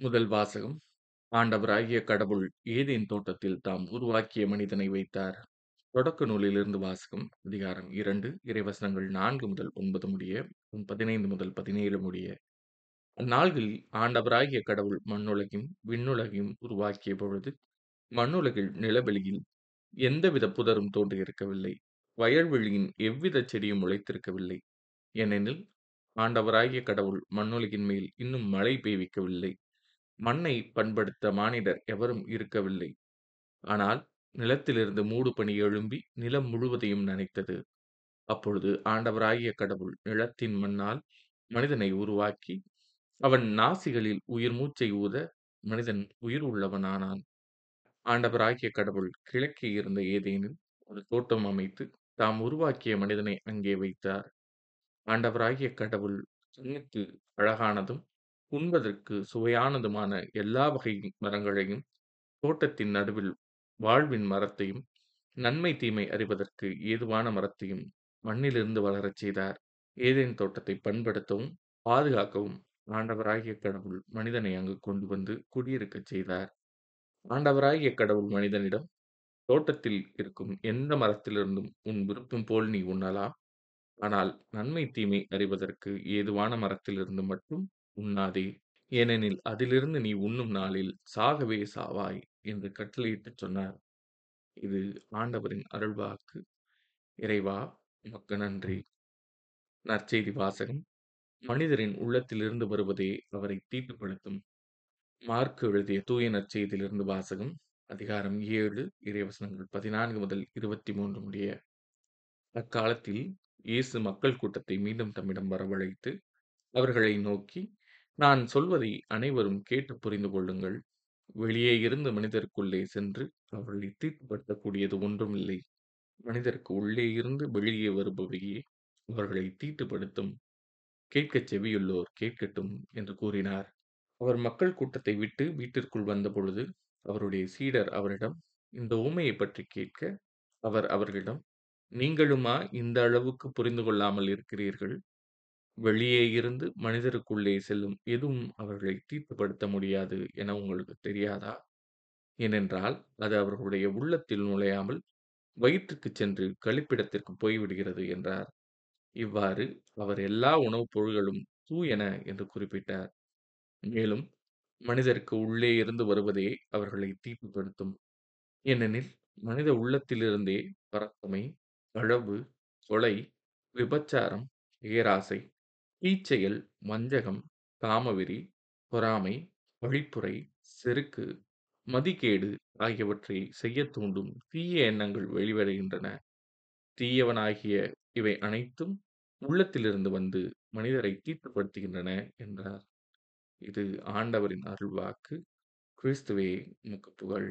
முதல் வாசகம். ஆண்டவராகிய கடவுள் ஏதேன் தோட்டத்தில் தாம் உருவாக்கிய மனிதனை வைத்தார். தொடக்க நூலிலிருந்து வாசகம் அதிகாரம் இரண்டு இறைவசனங்கள் நான்கு முதல் ஒன்பது முடிய பதினைந்து முதல் பதினேழு முடிய. அந்நாள்களில் ஆண்டவராகிய கடவுள் மண்ணுலகையும் விண்ணுலகையும் உருவாக்கிய பொழுது மண்ணுலகில் நிலவெளியில் எந்தவித புதரும் தோன்றியிருக்கவில்லை. வயல்வெளியின் எவ்வித செடியும் முளைத்திருக்கவில்லை. ஏனெனில் ஆண்டவராகிய கடவுள் மண்ணுலகின் மேல் இன்னும் மழை பெய்விக்கவில்லை. மண்ணை பண்படுத்த மானிடர் எவரும் இருக்கவில்லை. ஆனால் நிலத்திலிருந்து மூடு பனி எழும்பி நிலம் முழுவதையும் நனைத்தது. அப்பொழுது ஆண்டவராகிய கடவுள் நிலத்தின் மண்ணால் மனிதனை உருவாக்கி அவன் நாசிகளில் உயிர் மூச்சை ஊத மனிதன் உயிர் உள்ளவனானான். ஆண்டவராகிய கடவுள் கிழக்கே இருந்த ஏதேனில் ஒரு தோட்டம் அமைத்து தாம் உருவாக்கிய மனிதனை அங்கே வைத்தார். ஆண்டவராகிய கடவுள் கண்ணுக்கு அழகானதும் உண்பதற்கு சுவையானதுமான எல்லா வகை மரங்களையும் தோட்டத்தின் நடுவில் வாழ்வின் மரத்தையும் நன்மை தீமை அறிவதற்கு ஏதுவான மரத்தையும் மண்ணிலிருந்து வளரச் செய்தார். ஏதேன் தோட்டத்தை பண்படுத்தவும் பாதுகாக்கவும் ஆண்டவராகிய கடவுள் மனிதனை அங்கு கொண்டு வந்து குடியிருக்கச் செய்தார். ஆண்டவராகிய கடவுள் மனிதனிடம் தோட்டத்தில் இருக்கும் எந்த மரத்திலிருந்தும் உன் விருப்பம் போல் நீ உண்ணலாம். ஆனால் நன்மை தீமை அறிவதற்கு ஏதுவான மரத்திலிருந்து மட்டும் உண்ணாதே. ஏனெனில் அதிலிருந்து நீ உண்ணும் நாளில் சாகவே சாவாய் என்று கட்டளையிட்டுச் சொன்னார். இது ஆண்டவரின் அருள்வாக்கு. இறைவா உமக்கு நன்றி. நற்செய்தி வாசகம். மனிதரின் உள்ளத்திலிருந்து வருவதே அவரை தீட்டுப்படுத்தும். மார்க் எழுதிய தூய நற்செய்தியிலிருந்து வாசகம். அதிகாரம் ஏழு இறைவசனங்கள் பதினான்கு முதல் இருபத்தி மூன்று முடிய. அக்காலத்தில் இயேசு மக்கள் கூட்டத்தை மீண்டும் தம்மிடம் வரவழைத்து அவர்களை நோக்கி நான் சொல்வதை அனைவரும் கேட்டு புரிந்து கொள்ளுங்கள். வெளியே இருந்து மனிதருக்குள்ளே சென்று அவர்களை தீட்டுப்படுத்தக்கூடியது ஒன்றுமில்லை மனிதருக்கு உள்ளே இருந்து வெளியே வருபவையே அவர்களை தீட்டுப்படுத்தும். கேட்கச் செவியுள்ளோர் கேட்கட்டும் என்று கூறினார். அவர் மக்கள் கூட்டத்தை விட்டு வீட்டிற்குள் வந்தபொழுது அவருடைய சீடர் அவரிடம் இந்த ஊமையை பற்றி கேட்க அவர் அவர்களிடம் நீங்களுமா இந்த அளவுக்கு புரிந்து கொள்ளாமல் இருக்கிறீர்கள்? வெளியே இருந்து மனிதருக்குள்ளே செல்லும் எதுவும் அவர்களை தீட்டுப்படுத்த முடியாது என உங்களுக்கு தெரியாதா? ஏனென்றால் அது அவர்களுடைய உள்ளத்தில் நுழையாமல் வயிற்றுக்கு சென்று கழிப்பிடத்திற்கு போய்விடுகிறது என்றார். இவ்வாறு அவர் எல்லா உணவுப் பொருள்களும் தூயன என்று குறிப்பிட்டார். மேலும் மனிதருக்கு உள்ளே இருந்து வருவதே அவர்களை தீட்டுப்படுத்தும் ஏனெனில் மனித உள்ளத்திலிருந்தே பரத்தமை களவு கொலை விபச்சாரம் ஏராசை தீச்செயல் வஞ்சகம் காமவெறி பொறாமை பழிப்புரை செருக்கு மதிகேடு ஆகியவற்றை செய்ய தூண்டும் தீய எண்ணங்கள் வெளிவருகின்றன. தீயவனாகிய இவை அனைத்தும் உள்ளத்திலிருந்து வந்து மனிதரை தீட்டுப்படுத்துகின்றன என்றார். இது ஆண்டவரின் அருள்வாக்கு. கிறிஸ்துவே முக்கு புகழ்.